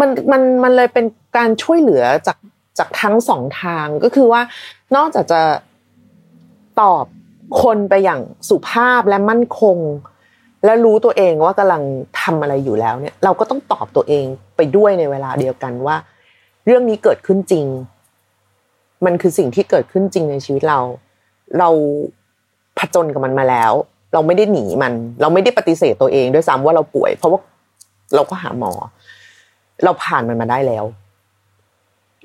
[SPEAKER 2] มันมันมันเลยเป็นการช่วยเหลือจากจากทั้งสองทางก็คือว่า นอกจากจะตอบคนไปอย่างสุภาพและมั่นคง และรู้ตัวเองว่ากำลังทำอะไรอยู่แล้วเนี่ย เราก็ต้องตอบตัวเองไปด้วยในเวลาเดียวกันว่า เรื่องนี้เกิดขึ้นจริง มันคือสิ่งที่เกิดขึ้นจริงในชีวิตเรา เราผจญกับมันมาแล้ว เราไม่ได้หนีมัน เราไม่ได้ปฏิเสธตัวเองด้วยซ้ำว่าเราป่วย เพราะว่าเราก็หาหมอ เราผ่านมันมาได้แล้ว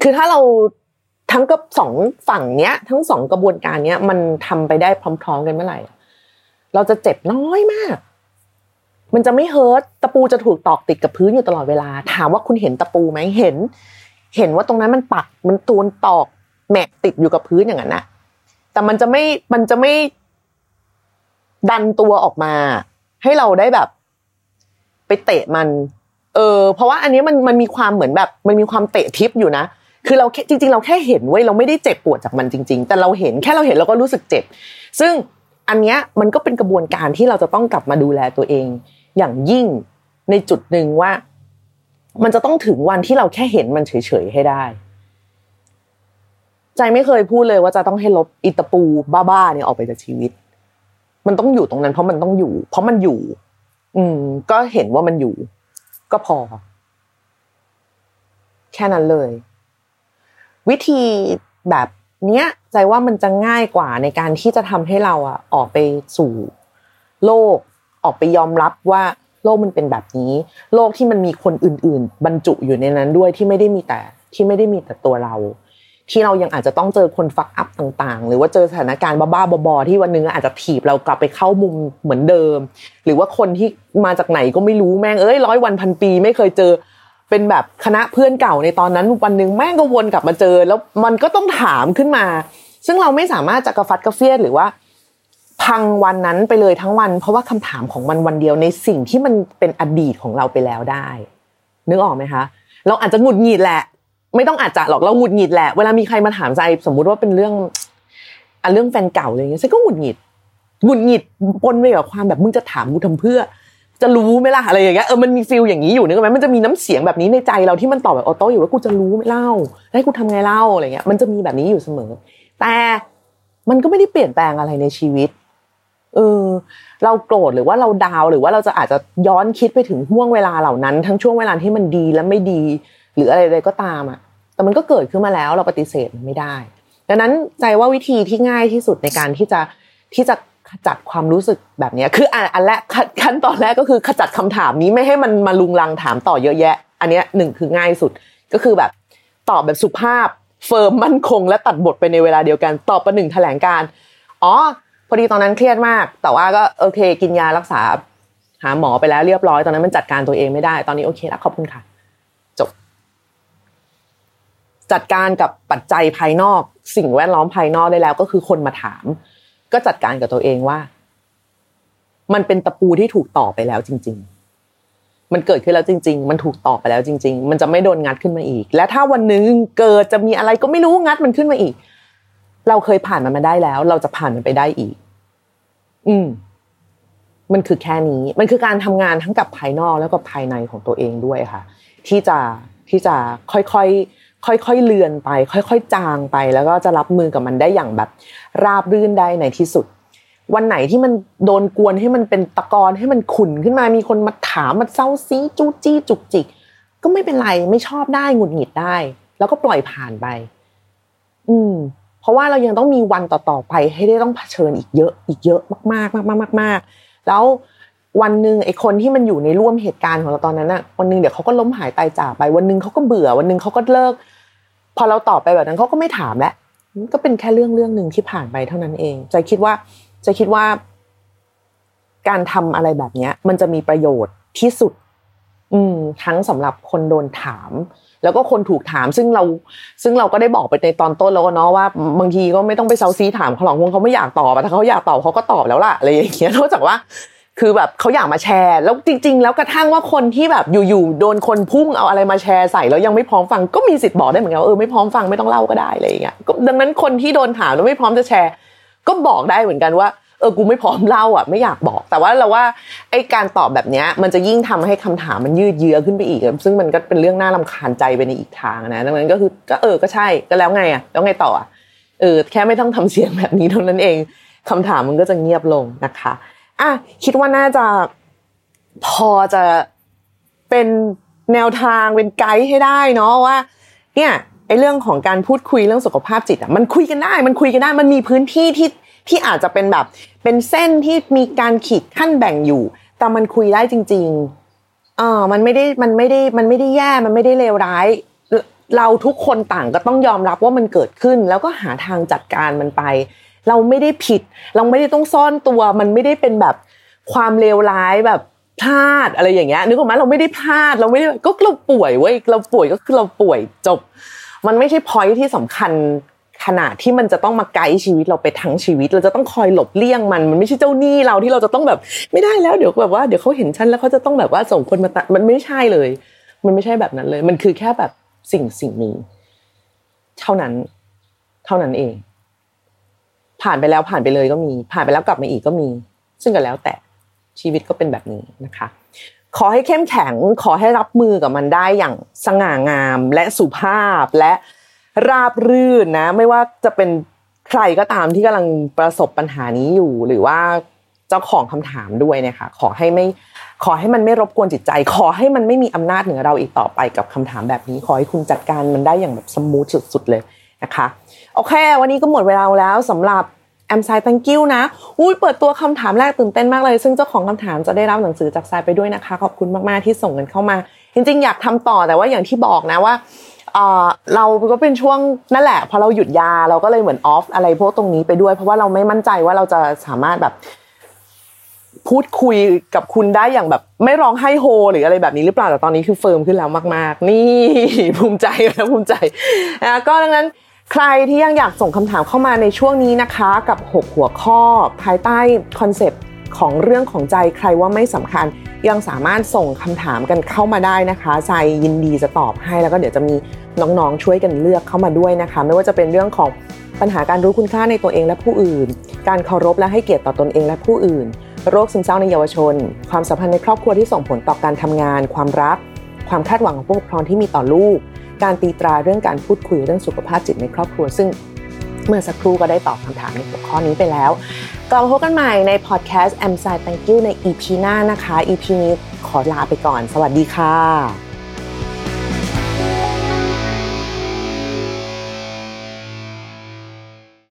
[SPEAKER 2] คือถ้าเราทั้งกับสองฝั่งเนี้ย ทั้งสองกระบวนการเนี้ย มันทำไปได้พร้อม ๆ กันเมื่อไหร่เราจะเจ็บน้อยมาก มันจะไม่ hurt ตะปูจะถูกตอกติดกับพื้นอยู่ตลอดเวลา ถามว่าคุณเห็นตะปูไหมเห็น เห็นว่าตรงนั้นมันปักมันถูกตอก แหมะติดอยู่กับพื้นอย่างนั้นนะแต่มันจะไม่มันจะไม่ดันตัวออกมา ให้เราได้แบบ ไปเตะมัน เออ เพราะว่าอันนี้มันมันมีความเหมือนแบบ มันมีความเตะทิพย์อยู่นะคือเราจริง ๆ เราแค่เห็นเว้ยเราไม่ได้เจ็บปวดจากมันจริง ๆ แต่เราเห็นแค่เราเห็นเราก็รู้สึกเจ็บ ซึ่งอันเนี้ยมันก็เป็นกระบวนการที่เราจะต้องกลับมาดูแลตัวเอง อย่างยิ่งในจุดหนึ่งว่า มันจะต้องถึงวันที่เราแค่เห็นมันเฉยๆให้ได้ ใจไม่เคยพูดเลยว่าจะต้องให้ลบอิตาปูบ้าๆเนี่ยออกไปจากชีวิต มันต้องอยู่ตรงนั้น เพราะมันต้องอยู่ เพราะมันอยู่ อืม ก็เห็นว่ามันอยู่ ก็พอ แค่นั้นเลย วิธีแบบเนี้ยใจว่ามันจะง่ายกว่าในการที่จะทำให้เราอะออกไปสู่โลก ออกไปยอมรับว่าโลกมันเป็นแบบนี้ โลกที่มันมีคนอื่น ๆ บรรจุอยู่ในนั้นด้วยที่ไม่ได้มีแต่ที่ไม่ได้มีแต่ตัวเรา ที่เรายังอาจจะต้องเจอคนฟักอัพต่างๆ หรือว่าเจอสถานการณ์บ้าๆบอๆที่วันนึงอาจจะถีบเรากลับไปเข้ามุมเหมือนเดิม หรือว่าคนที่มาจากไหนก็ไม่รู้แม่งเอ้ยร้อยวันพันปี ไม่เคยเจอ เป็นแบบคณะเพื่อนเก่าในตอนนั้นวันหนึ่งแม่งก็วนกลับมาเจอ แล้วมันก็ต้องถามขึ้นมา ซึ่งเราไม่สามารถจะกระฟัดกระเฟียดหรือว่า พังวันนั้นไปเลยทั้งวัน เพราะว่าคำถามของมันวันเดียวในสิ่งที่มันเป็นอดีตของเราไปแล้วได้นึกออกไหมคะ เราอาจจะหงุดหงิดแหละ ไม่ต้องอาจจะหรอกเราหงุดหงิดแหละเวลามีใครมาถามใจสมมุติว่าเป็นเรื่องอเรื่องแฟนเก่าอะไรเงี้ยฉันก็หงุดหงิดหงุดหงิดปนไปกับความแบบมึงจะถามกูทำเพื่อ จะรู้ไหมล่ะอะไรอย่างเงี้ยเออมันมีฟิลอย่างนี้อยู่นึกไหมมันจะมีน้ำเสียงแบบนี้ในใจเราที่มันตอบแบบออโต้อยู่ว่ากูจะรู้ไหมเล่าให้กูทำไงเล่าอะไรเงี้ยมันจะมีแบบนี้อยู่เสมอ แต่มันก็ไม่ได้เปลี่ยนแปลงอะไรในชีวิตเออเราโกรธหรือว่าเราดาวหรือว่าเราจะอาจจะย้อนคิดไปถึงห่วงเวลาเหล่านั้น ทั้งช่วงเวลาที่มันดีและไม่ดี หรืออะไรใดก็ตามอะ แต่มันก็เกิดขึ้นมาแล้วเราปฏิเสธมันไม่ได้ ดังนั้นใจว่าวิธีที่ง่ายที่สุดในการที่จะที่จะขจัดความรู้สึกแบบนี้คืออันแรกขั้นตอนแรกก็คือขจัดคำถามนี้ไม่ให้มันมาลุงลังถามต่อเยอะแยะ อันนี้หนึ่งคือง่ายสุดก็คือแบบตอบแบบสุภาพเฟิร์มมั่นคง และตัดบทไปในเวลาเดียวกัน ตอบประหนึ่งแถลงการอ๋อพอดีตอนนั้นเครียดมาก แต่ว่าก็โอเค กินยารักษา หาหมอไปแล้วเรียบร้อยตอนนั้นมันจัดการตัวเองไม่ได้ตอนนี้โอเคแล้วขอบคุณค่ะ จัดการกับปัจจัยภายนอก สิ่งแวดล้อมภายนอกได้แล้วก็คือคนมาถาม ก็จัดการกับตัวเองว่า มันเป็นตะปูที่ถูกต่อไปแล้วจริง ๆ มันเกิดขึ้นแล้วจริง ๆ มันถูกต่อไปแล้วจริง ๆ มันจะไม่โดนงัดขึ้นมาอีก และถ้าวันหนึ่งเกิดจะมีอะไรก็ไม่รู้งัดมันขึ้นมาอีก เราเคยผ่านมันมาได้แล้ว เราจะผ่านมันไปได้อีก อืมมันคือแค่นี้ มันคือการทำงานทั้งกับภายนอกแล้วก็ภายในของตัวเองด้วยค่ะ ที่จะที่จะค่อยๆ ค่อยๆเลือนไป ค่อยๆ จางไป แล้วก็จะรับมือกับมันได้อย่างแบบ ราบรื่นได้ในที่สุด วันไหนที่มันโดนกวนให้มันเป็นตะกอนให้มันขุ่นขึ้นมามีคนมาถามมาเศร้าซีจู้จี้จุกจิก ก็ไม่เป็นไรไม่ชอบได้หงุดหงิดได้ แล้วก็ปล่อยผ่านไป อืม เพราะว่าเรายังต้องมีวันต่อๆไปให้ได้ต้องเผชิญอีกเยอะ อีกเยอะมากๆมากๆมากๆแล้ววันหนึ่งไอ้คนที่มันอยู่ในร่วมเหตุการณ์ของเราตอนนั้นอะวันหนึ่งเดี๋ยวเขาก็ล้มหายตายจากไป วันหนึ่งเขาก็เบื่อ วันหนึ่งเขาก็เลิก พอเราตอบไปแบบนั้นเขาก็ไม่ถามแล้วก็เป็นแค่เรื่องเรื่องหนึ่งที่ผ่านไปเท่านั้นเองใจคิดว่าใจคิดว่า การทำอะไรแบบเนี้ย มันจะมีประโยชน์ที่สุด อืม ทั้งสำหรับคนโดนถาม แล้วก็คนถูกถาม ซึ่งเรา ซึ่งเราก็ได้บอกไปในตอนต้นแล้วเนาะว่า บางทีก็ไม่ต้องไปเซาซีถามเขาหรอกวงเขาไม่อยากตอบถ้าเขาอยากตอบเขาก็ตอบแล้วล่ะอะไรอย่างเงี้ยนอกจากว่า คือแบบเขาอยากมาแชร์ แล้วจริง ๆ แล้วกระทั่งว่าคนที่แบบอยู่ๆโดนคนพุ่งเอาอะไรมาแชร์ใส่แล้วยังไม่พร้อมฟังก็มีสิทธิ์บอกได้เหมือนกันเออไม่พร้อมฟังไม่ต้องเล่าก็ได้อะไรอย่างเงี้ยดังนั้นคนที่โดนถามแล้วไม่พร้อมจะแชร์ ก็บอกได้เหมือนกันว่าเออ กูไม่พร้อมเล่าอะ ไม่อยากบอก แต่ว่าเราว่าไอ้การตอบแบบเนี้ย มันจะยิ่งทำให้คำถามมันยืดเยื้อขึ้นไปอีก ซึ่งมันก็เป็นเรื่องน่าลาคาญใจไปในอีกทางนะ ดังนั้นก็คือก็เออ ก็ใช่ ก็แล้วไงอะ แล้วไงต่ออะ เออ แค่ไม่ต้องทำเสียงแบบนี้เท่านั้นเองคำถามมันก็จะเงียบลงนะคะ อะคิดว่าน่าจะพอจะเป็นแนวทางเป็นไกด์ให้ได้เนาะว่า เนี่ยไอ้เรื่องของการพูดคุยเรื่องสุขภาพจิตอะมันคุยกันได้ มันคุยกันได้ มันมีพื้นที่ที่ที่อาจจะเป็นแบบ เป็นเส้นที่มีการขีดขั้นแบ่งอยู่ แต่มันคุยได้จริง ๆ เออมันไม่ได้มันไม่ได้มันไม่ได้แย่มันไม่ได้เลวร้าย เราทุกคนต่างก็ต้องยอมรับว่ามันเกิดขึ้น แล้วก็หาทางจัดการมันไป เราไม่ได้ผิด เราไม่ได้ต้องซ่อนตัว มันไม่ได้เป็นแบบความเลวร้ายแบบพลาดอะไรอย่างเงี้ยนึกออกไหมเราไม่ได้พลาดเราไม่ได้ก็เราป่วยเว้ยเราป่วยก็คือเราป่วยจบ มันไม่ใช่พอยที่สำคัญขนาดที่มันจะต้องมาไกด์ชีวิตเราไปทั้งชีวิต เราจะต้องคอยหลบเลี่ยงมันมันไม่ใช่เจ้าหนี้เราที่เราจะต้องแบบ ไม่ได้แล้วเดี๋ยวแบบว่าเดี๋ยวเขาเห็นฉันแล้วเขาจะต้องแบบว่าส่งคนมาตัดมันไม่ใช่เลย มันไม่ใช่แบบนั้นเลย มันคือแค่แบบสิ่งสิ่งนี้ เท่านั้น เท่านั้นเอง ผ่านไปแล้วผ่านไปเลยก็มี ผ่านไปแล้วกลับมาอีกก็มี ซึ่งก็แล้วแต่ชีวิตก็เป็นแบบนี้นะคะ ขอให้เข้มแข็งขอให้รับมือกับมันได้อย่างสง่างามและสุภาพและราบรื่นนะ ไม่ว่าจะเป็นใครก็ตามที่กำลังประสบปัญหานี้อยู่ หรือว่าเจ้าของคำถามด้วยนะคะขอให้ไม่ขอให้มันไม่รบกวนจิตใจ ขอให้มันไม่มีอำนาจเหนือเราอีกต่อไปกับคำถามแบบนี้ ขอให้คุณจัดการมันได้อย่างแบบสมูทสุดๆเลยนะคะ โอเค วันนี้ก็หมดเวลาแล้วสำหรับแอมไซต์ thank you นะอุ้ยเปิดตัวคำถามแรกตื่นเต้นมากเลย ซึ่งเจ้าของคำถามจะได้รับหนังสือจากไซไปด้วยนะคะ ขอบคุณมากๆที่ส่งกันเข้ามา จริงๆ อยากทำต่อแต่ว่าอย่างที่บอกนะว่าเออเราก็เป็นช่วงนั่นแหละพอเราหยุดยาเราก็เลยเหมือนออฟอะไรพวกตรงนี้ไปด้วย เพราะว่าเราไม่มั่นใจว่าเราจะสามารถแบบพูดคุยกับคุณได้อย่างแบบ ไม่ร้องไห้โฮ หรืออะไรแบบนี้หรือเปล่าแต่ตอนนี้คือเฟิร์มขึ้นแล้วมาก ๆ นี่ภูมิใจนะภูมิใจนะก็ดังนั้น ใครที่ยังอยากส่งคำถามเข้ามาในช่วงนี้นะคะกับ 6 หัวข้อ ภายใต้คอนเซปต์ของเรื่องของใจใครว่าไม่สำคัญ ยังสามารถส่งคำถามกันเข้ามาได้นะคะใจยินดีจะตอบให้แล้วก็เดี๋ยวจะมีน้องๆช่วยกันเลือกเข้ามาด้วยนะคะ ไม่ว่าจะเป็นเรื่องของปัญหาการรู้คุณค่าในตัวเองและผู้อื่น การเคารพและให้เกียรติต่อตนเองและผู้อื่น โรคซึมเศร้าในเยาวชน ความสัมพันธ์ในครอบครัวที่ส่งผลต่อการทำงาน ความรัก ความคาดหวังของผู้ปกครองที่มีต่อลูก การตีตราเรื่องการพูดคุยเรื่องสุขภาพจิตในครอบครัว ซึ่งเมื่อสักครู่ก็ได้ตอบคำถามในหัวข้อนี้ไปแล้ว กลับมาพบกันใหม่ในพอดแคสต์ I'm Side Thank You ใน EP หน้านะคะ EP นี้ขอลาไปก่อน สวัสดีค่ะ